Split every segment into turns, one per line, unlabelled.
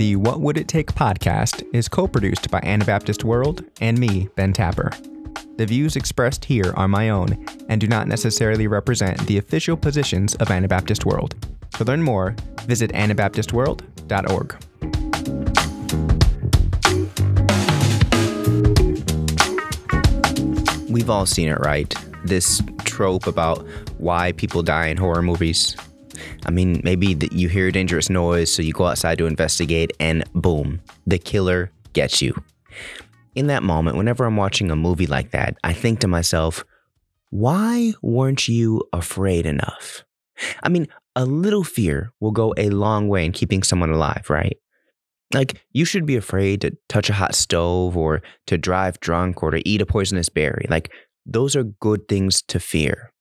The What Would It Take podcast is co produced by Anabaptist World and me, Ben Tapper. The views expressed here are my own and do not necessarily represent the official positions of Anabaptist World. To learn more, visit anabaptistworld.org.
We've all seen it, right? This trope about why people die in horror movies. I mean, maybe you hear a dangerous noise, so you go outside to investigate, and boom, the killer gets you. In that moment, whenever I'm watching a movie like that, I think to myself, why weren't you afraid enough? I mean, a little fear will go a long way in keeping someone alive, right? Like, you should be afraid to touch a hot stove or to drive drunk or to eat a poisonous berry. Like, those are good things to fear.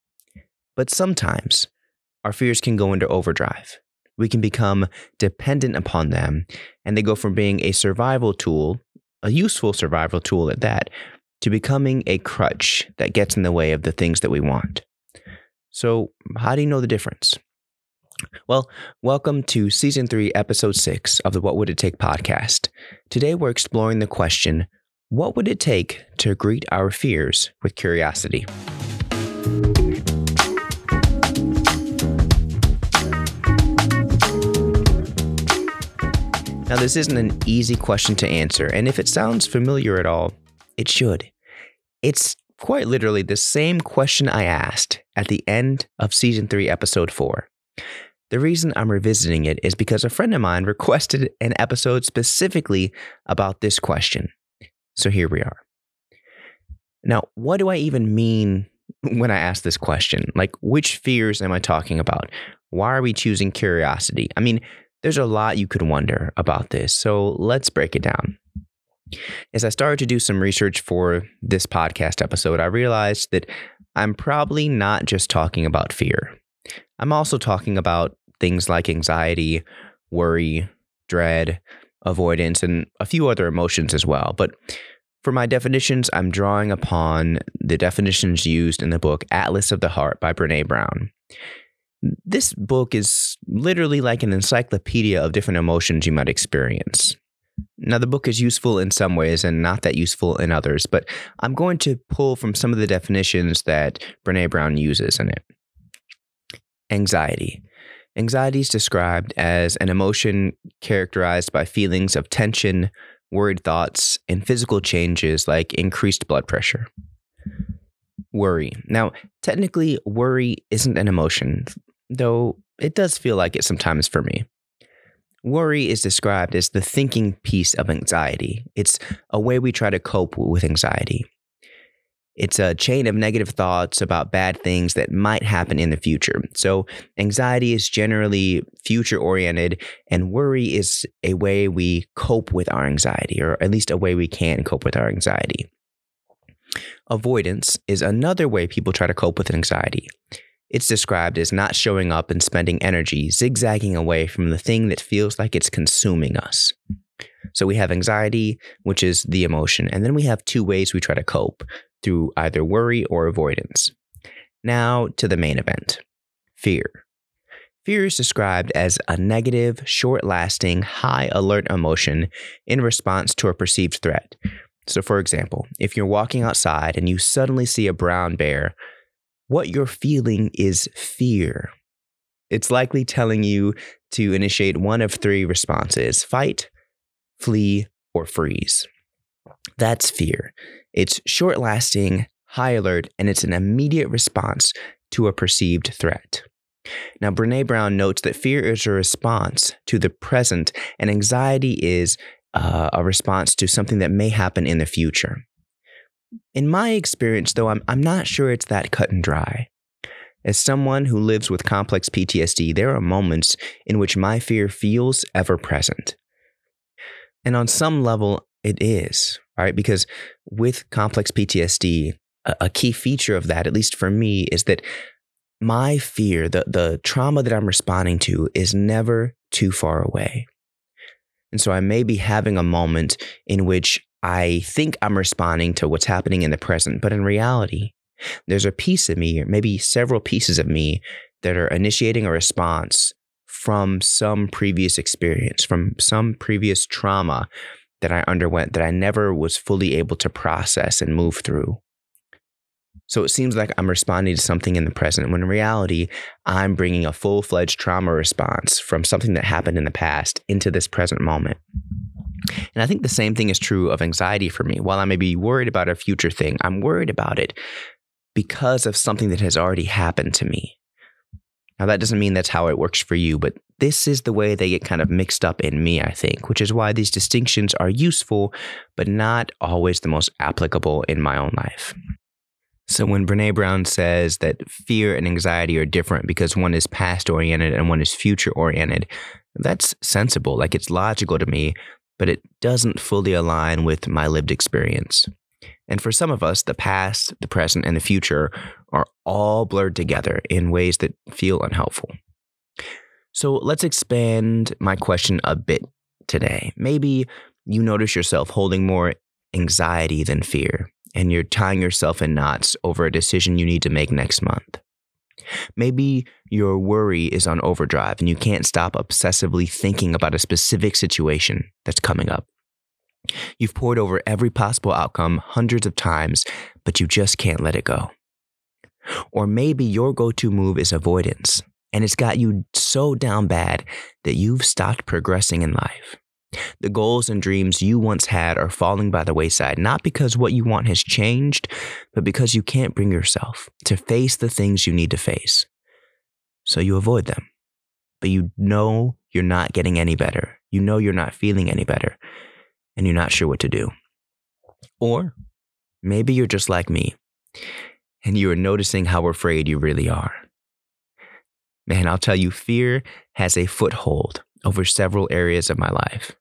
But sometimes our fears can go into overdrive. We can become dependent upon them, and they go from being a survival tool, a useful survival tool at that, to becoming a crutch that gets in the way of the things that we want. So, how do you know the difference? Well, welcome to season three, episode six of the What Would It Take podcast. Today, we're exploring the question what would it take to greet our fears with curiosity? Now, this isn't an easy question to answer, and if it sounds familiar at all, it should. It's quite literally the same question I asked at the end of season 3, episode 4. The reason I'm revisiting it is because a friend of mine requested an episode specifically about this question. So here we are. Now, what do I even mean when I ask this question? Like, which fears am I talking about? Why are we choosing curiosity? I mean, there's a lot you could wonder about this, so let's break it down. As I started to do some research for this podcast episode, I realized that I'm probably not just talking about fear. I'm also talking about things like anxiety, worry, dread, avoidance, and a few other emotions as well. But for my definitions, I'm drawing upon the definitions used in the book Atlas of the Heart by Brene Brown. This book is literally like an encyclopedia of different emotions you might experience. Now, the book is useful in some ways and not that useful in others, but I'm going to pull from some of the definitions that Brene Brown uses in it. Anxiety. Anxiety is described as an emotion characterized by feelings of tension, worried thoughts, and physical changes like increased blood pressure. Worry. Now, technically, worry isn't an emotion though it does feel like it sometimes for me. Worry is described as the thinking piece of anxiety. It's a way we try to cope with anxiety. It's a chain of negative thoughts about bad things that might happen in the future. So, anxiety is generally future oriented, and worry is a way we cope with our anxiety, or at least a way we can cope with our anxiety. Avoidance is another way people try to cope with anxiety. It's described as not showing up and spending energy zigzagging away from the thing that feels like it's consuming us. So we have anxiety, which is the emotion, and then we have two ways we try to cope through either worry or avoidance. Now to the main event fear. Fear is described as a negative, short lasting, high alert emotion in response to a perceived threat. So, for example, if you're walking outside and you suddenly see a brown bear, what you're feeling is fear. It's likely telling you to initiate one of three responses fight, flee, or freeze. That's fear. It's short lasting, high alert, and it's an immediate response to a perceived threat. Now, Brene Brown notes that fear is a response to the present, and anxiety is uh, a response to something that may happen in the future. In my experience, though, I'm, I'm not sure it's that cut and dry. As someone who lives with complex PTSD, there are moments in which my fear feels ever present. And on some level, it is, right? Because with complex PTSD, a, a key feature of that, at least for me, is that my fear, the, the trauma that I'm responding to, is never too far away. And so I may be having a moment in which I think I'm responding to what's happening in the present, but in reality, there's a piece of me, or maybe several pieces of me, that are initiating a response from some previous experience, from some previous trauma that I underwent that I never was fully able to process and move through. So it seems like I'm responding to something in the present when in reality, I'm bringing a full fledged trauma response from something that happened in the past into this present moment. And I think the same thing is true of anxiety for me. While I may be worried about a future thing, I'm worried about it because of something that has already happened to me. Now, that doesn't mean that's how it works for you, but this is the way they get kind of mixed up in me, I think, which is why these distinctions are useful, but not always the most applicable in my own life. So, when Brene Brown says that fear and anxiety are different because one is past oriented and one is future oriented, that's sensible. Like it's logical to me, but it doesn't fully align with my lived experience. And for some of us, the past, the present, and the future are all blurred together in ways that feel unhelpful. So let's expand my question a bit today. Maybe you notice yourself holding more anxiety than fear, and you're tying yourself in knots over a decision you need to make next month. Maybe your worry is on overdrive and you can't stop obsessively thinking about a specific situation that's coming up. You've pored over every possible outcome hundreds of times, but you just can't let it go. Or maybe your go to move is avoidance, and it's got you so down bad that you've stopped progressing in life. The goals and dreams you once had are falling by the wayside, not because what you want has changed, but because you can't bring yourself to face the things you need to face. So you avoid them. But you know you're not getting any better. You know you're not feeling any better and you're not sure what to do. Or maybe you're just like me and you are noticing how afraid you really are. Man, I'll tell you, fear has a foothold over several areas of my life.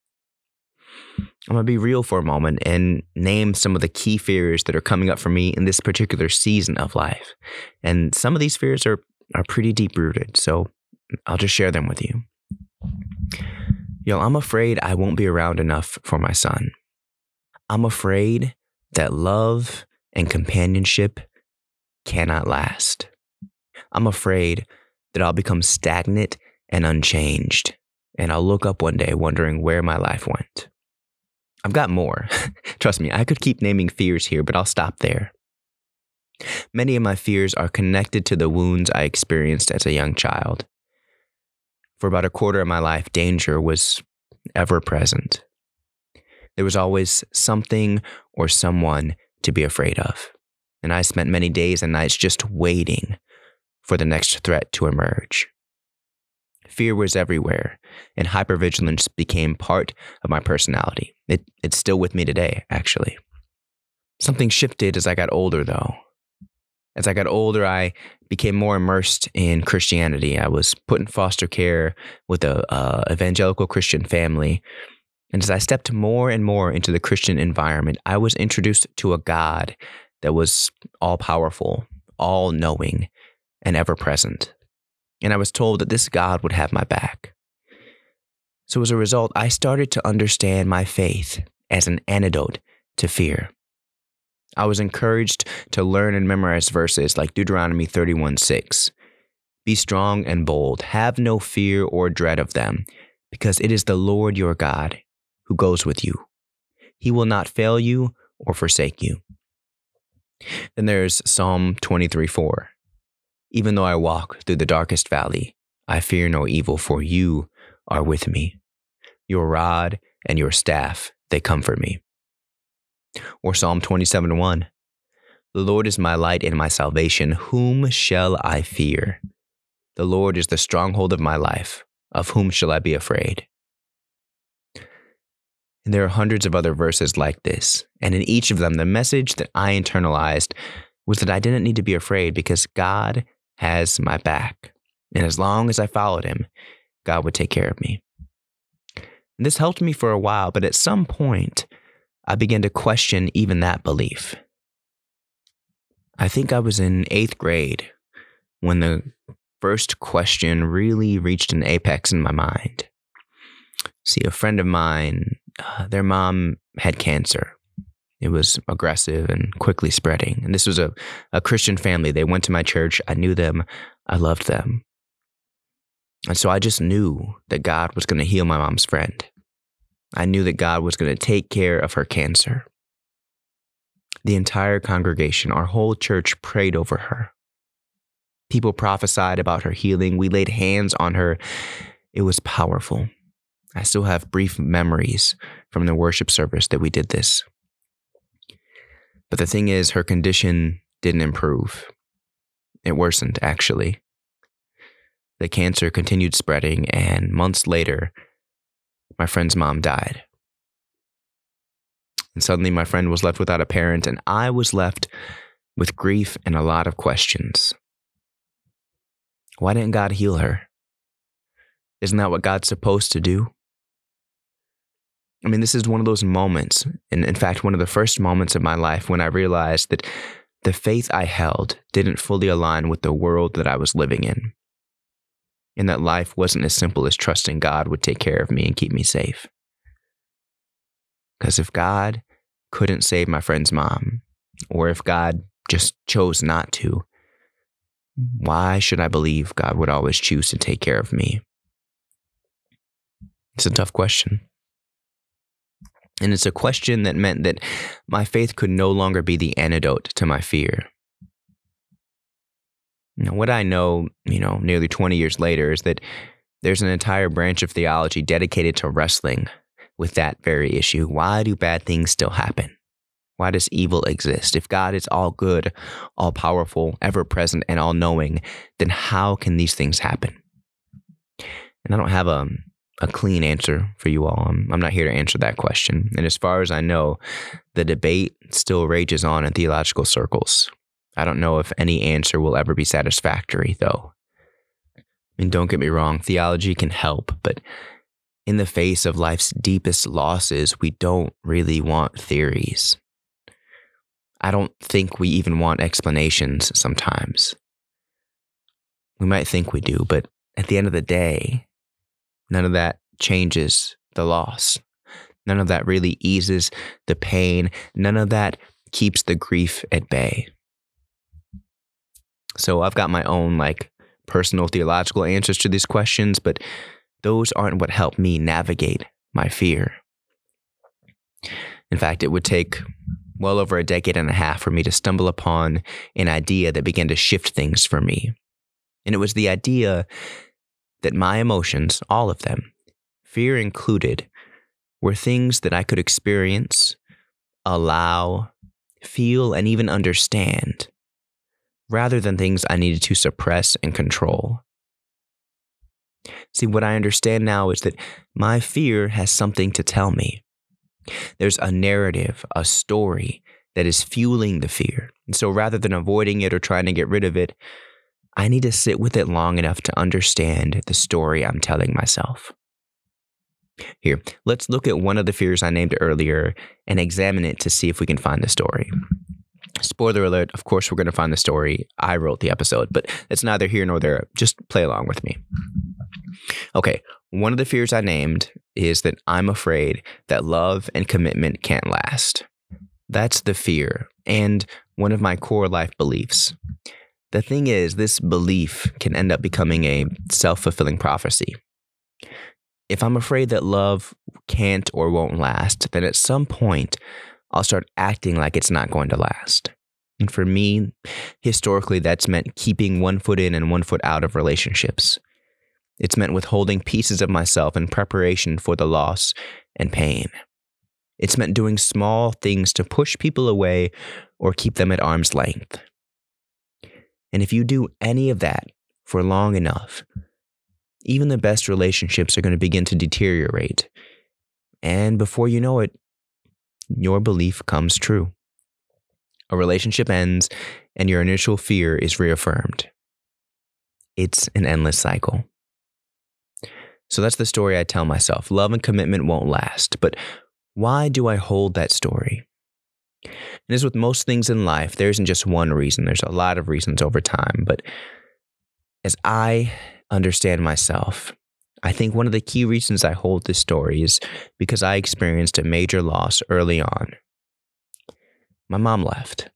I'm going to be real for a moment and name some of the key fears that are coming up for me in this particular season of life. And some of these fears are, are pretty deep rooted, so I'll just share them with you. Yo, I'm afraid I won't be around enough for my son. I'm afraid that love and companionship cannot last. I'm afraid that I'll become stagnant and unchanged, and I'll look up one day wondering where my life went. I've got more. Trust me, I could keep naming fears here, but I'll stop there. Many of my fears are connected to the wounds I experienced as a young child for about a quarter of my life, danger was ever present. There was always something or someone to be afraid of. And I spent many days and nights just waiting for the next threat to emerge. Fear was everywhere, and hypervigilance became part of my personality. It, it's still with me today, actually. Something shifted as I got older, though. As I got older, I became more immersed in Christianity. I was put in foster care with a uh, evangelical Christian family. And as I stepped more and more into the Christian environment, I was introduced to a God that was all powerful, all knowing, and ever present. And I was told that this God would have my back. So as a result, I started to understand my faith as an antidote to fear. I was encouraged to learn and memorize verses like Deuteronomy 31 6. Be strong and bold, have no fear or dread of them, because it is the Lord your God who goes with you. He will not fail you or forsake you. Then there's Psalm 23 4. Even though I walk through the darkest valley, I fear no evil, for you are with me. Your rod and your staff, they comfort me. Or Psalm 27 1. The Lord is my light and my salvation. Whom shall I fear? The Lord is the stronghold of my life. Of whom shall I be afraid? And there are hundreds of other verses like this. And in each of them, the message that I internalized was that I didn't need to be afraid because God has my back. And as long as I followed him, God would take care of me. And this helped me for a while, but at some point, I began to question even that belief. I think I was in eighth grade when the first question really reached an apex in my mind. See, a friend of mine, uh, their mom had cancer. It was aggressive and quickly spreading. And this was a, a Christian family. They went to my church. I knew them. I loved them. And so I just knew that God was going to heal my mom's friend. I knew that God was going to take care of her cancer. The entire congregation, our whole church prayed over her. People prophesied about her healing. We laid hands on her. It was powerful. I still have brief memories from the worship service that we did this. But the thing is, her condition didn't improve. It worsened, actually. The cancer continued spreading, and months later, my friend's mom died. And suddenly, my friend was left without a parent, and I was left with grief and a lot of questions. Why didn't God heal her? Isn't that what God's supposed to do? I mean, this is one of those moments, and in fact, one of the first moments of my life when I realized that the faith I held didn't fully align with the world that I was living in. And that life wasn't as simple as trusting God would take care of me and keep me safe. Because if God couldn't save my friend's mom, or if God just chose not to, why should I believe God would always choose to take care of me? It's a tough question. And it's a question that meant that my faith could no longer be the antidote to my fear. Now, what I know, you know, nearly 20 years later is that there's an entire branch of theology dedicated to wrestling with that very issue. Why do bad things still happen? Why does evil exist? If God is all good, all powerful, ever present, and all knowing, then how can these things happen? And I don't have a, a clean answer for you all. I'm, I'm not here to answer that question. And as far as I know, the debate still rages on in theological circles. I don't know if any answer will ever be satisfactory, though. Mean, don't get me wrong, theology can help, but in the face of life's deepest losses, we don't really want theories. I don't think we even want explanations sometimes. We might think we do, but at the end of the day, none of that changes the loss. None of that really eases the pain. None of that keeps the grief at bay. So I've got my own like personal theological answers to these questions, but those aren't what help me navigate my fear. In fact, it would take well over a decade and a half for me to stumble upon an idea that began to shift things for me. And it was the idea that my emotions, all of them, fear included, were things that I could experience, allow, feel, and even understand rather than things I needed to suppress and control. See, what I understand now is that my fear has something to tell me. There's a narrative, a story that is fueling the fear. And so rather than avoiding it or trying to get rid of it, I need to sit with it long enough to understand the story I'm telling myself. Here, let's look at one of the fears I named earlier and examine it to see if we can find the story. Spoiler alert, of course, we're going to find the story. I wrote the episode, but it's neither here nor there. Just play along with me. Okay, one of the fears I named is that I'm afraid that love and commitment can't last. That's the fear, and one of my core life beliefs. The thing is, this belief can end up becoming a self fulfilling prophecy. If I'm afraid that love can't or won't last, then at some point I'll start acting like it's not going to last. And for me, historically, that's meant keeping one foot in and one foot out of relationships. It's meant withholding pieces of myself in preparation for the loss and pain. It's meant doing small things to push people away or keep them at arm's length. And if you do any of that for long enough, even the best relationships are going to begin to deteriorate. And before you know it, your belief comes true. A relationship ends and your initial fear is reaffirmed. It's an endless cycle. So that's the story I tell myself. Love and commitment won't last. But why do I hold that story? And as with most things in life, there isn't just one reason, there's a lot of reasons over time. But as I understand myself, I think one of the key reasons I hold this story is because I experienced a major loss early on. My mom left.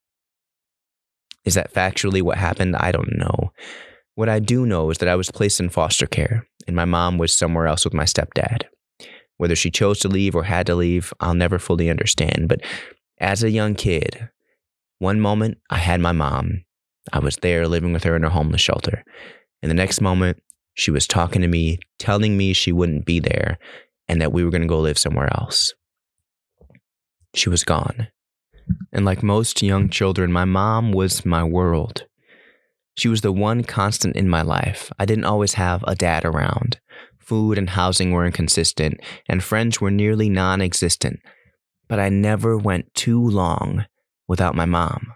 Is that factually what happened? I don't know. What I do know is that I was placed in foster care and my mom was somewhere else with my stepdad. Whether she chose to leave or had to leave, I'll never fully understand. But as a young kid, one moment I had my mom. I was there living with her in her homeless shelter. And the next moment, she was talking to me, telling me she wouldn't be there and that we were going to go live somewhere else. She was gone. And like most young children, my mom was my world. She was the one constant in my life. I didn't always have a dad around. Food and housing were inconsistent, and friends were nearly non existent. But I never went too long without my mom.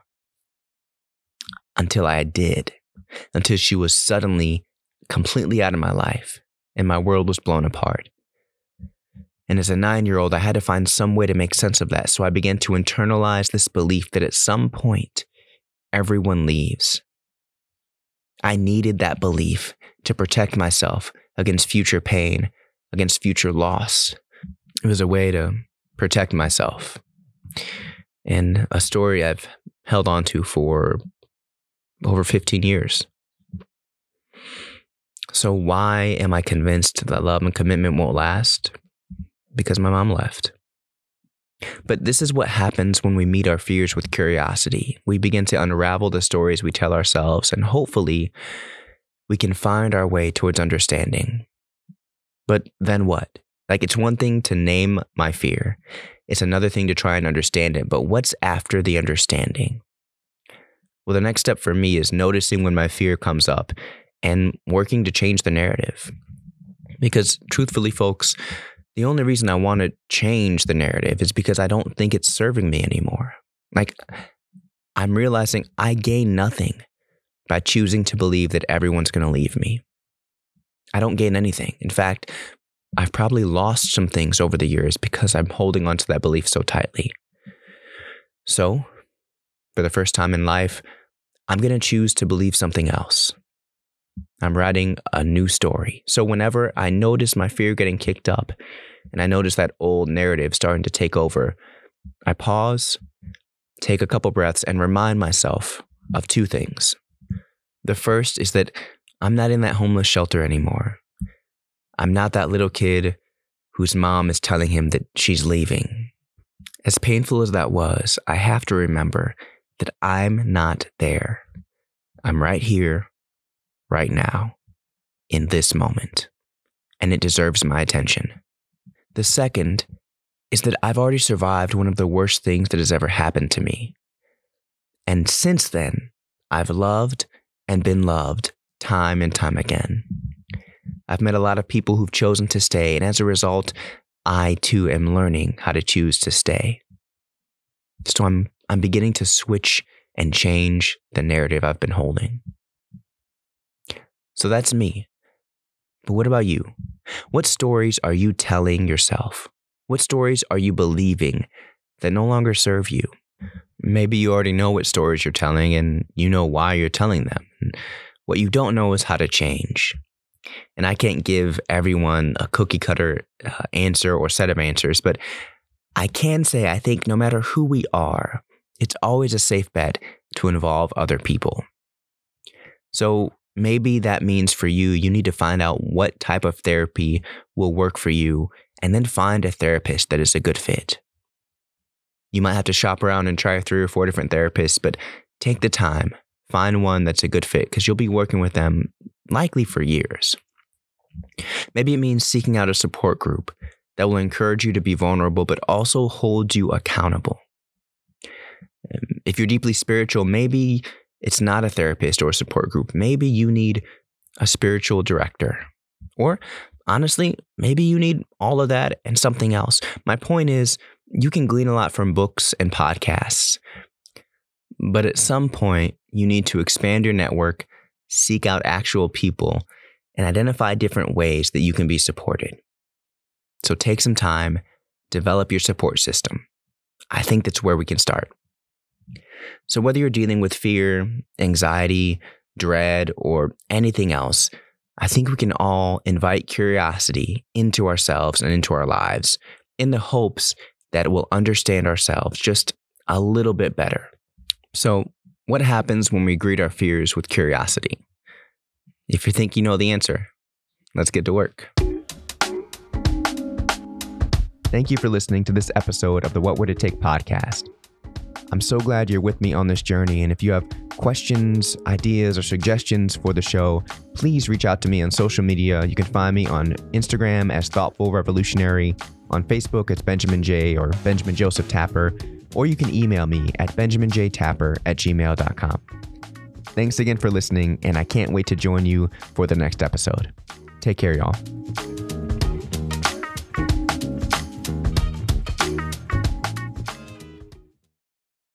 Until I did. Until she was suddenly completely out of my life, and my world was blown apart. And as a nine year old, I had to find some way to make sense of that. So I began to internalize this belief that at some point, everyone leaves. I needed that belief to protect myself against future pain, against future loss. It was a way to protect myself. And a story I've held on to for over 15 years. So, why am I convinced that love and commitment won't last? Because my mom left. But this is what happens when we meet our fears with curiosity. We begin to unravel the stories we tell ourselves, and hopefully, we can find our way towards understanding. But then what? Like, it's one thing to name my fear, it's another thing to try and understand it. But what's after the understanding? Well, the next step for me is noticing when my fear comes up and working to change the narrative. Because truthfully, folks, the only reason I want to change the narrative is because I don't think it's serving me anymore. Like, I'm realizing I gain nothing by choosing to believe that everyone's going to leave me. I don't gain anything. In fact, I've probably lost some things over the years because I'm holding on to that belief so tightly. So, for the first time in life, I'm going to choose to believe something else. I'm writing a new story. So whenever I notice my fear getting kicked up and I notice that old narrative starting to take over, I pause, take a couple breaths, and remind myself of two things. The first is that I'm not in that homeless shelter anymore. I'm not that little kid whose mom is telling him that she's leaving. As painful as that was, I have to remember that I'm not there. I'm right here right now, in this moment, and it deserves my attention. The second is that I've already survived one of the worst things that has ever happened to me. And since then, I've loved and been loved time and time again. I've met a lot of people who've chosen to stay, and as a result, I too am learning how to choose to stay. So I'm, I'm beginning to switch and change the narrative I've been holding. So that's me. But what about you? What stories are you telling yourself? What stories are you believing that no longer serve you? Maybe you already know what stories you're telling and you know why you're telling them. What you don't know is how to change. And I can't give everyone a cookie cutter uh, answer or set of answers, but I can say I think no matter who we are, it's always a safe bet to involve other people. So maybe that means for you, you need to find out what type of therapy will work for you and then find a therapist that is a good fit. You might have to shop around and try three or four different therapists, but take the time, find one that's a good fit because you'll be working with them likely for years. Maybe it means seeking out a support group that will encourage you to be vulnerable, but also hold you accountable. Um, if you're deeply spiritual, maybe it's not a therapist or a support group. Maybe you need a spiritual director. Or honestly, maybe you need all of that and something else. My point is, you can glean a lot from books and podcasts. But at some point, you need to expand your network, seek out actual people, and identify different ways that you can be supported. So take some time, develop your support system. I think that's where we can start. So, whether you're dealing with fear, anxiety, dread, or anything else, I think we can all invite curiosity into ourselves and into our lives in the hopes that we'll understand ourselves just a little bit better. So, what happens when we greet our fears with curiosity? If you think you know the answer, let's get to work.
Thank you for listening to this episode of the What Would It Take podcast. I'm so glad you're with me on this journey. And if you have questions, ideas, or suggestions for the show, please reach out to me on social media. You can find me on Instagram as Thoughtful Revolutionary, on Facebook it's Benjamin J or Benjamin Joseph Tapper, or you can email me at benjaminjtapper at gmail.com. Thanks again for listening, and I can't wait to join you for the next episode. Take care, y'all.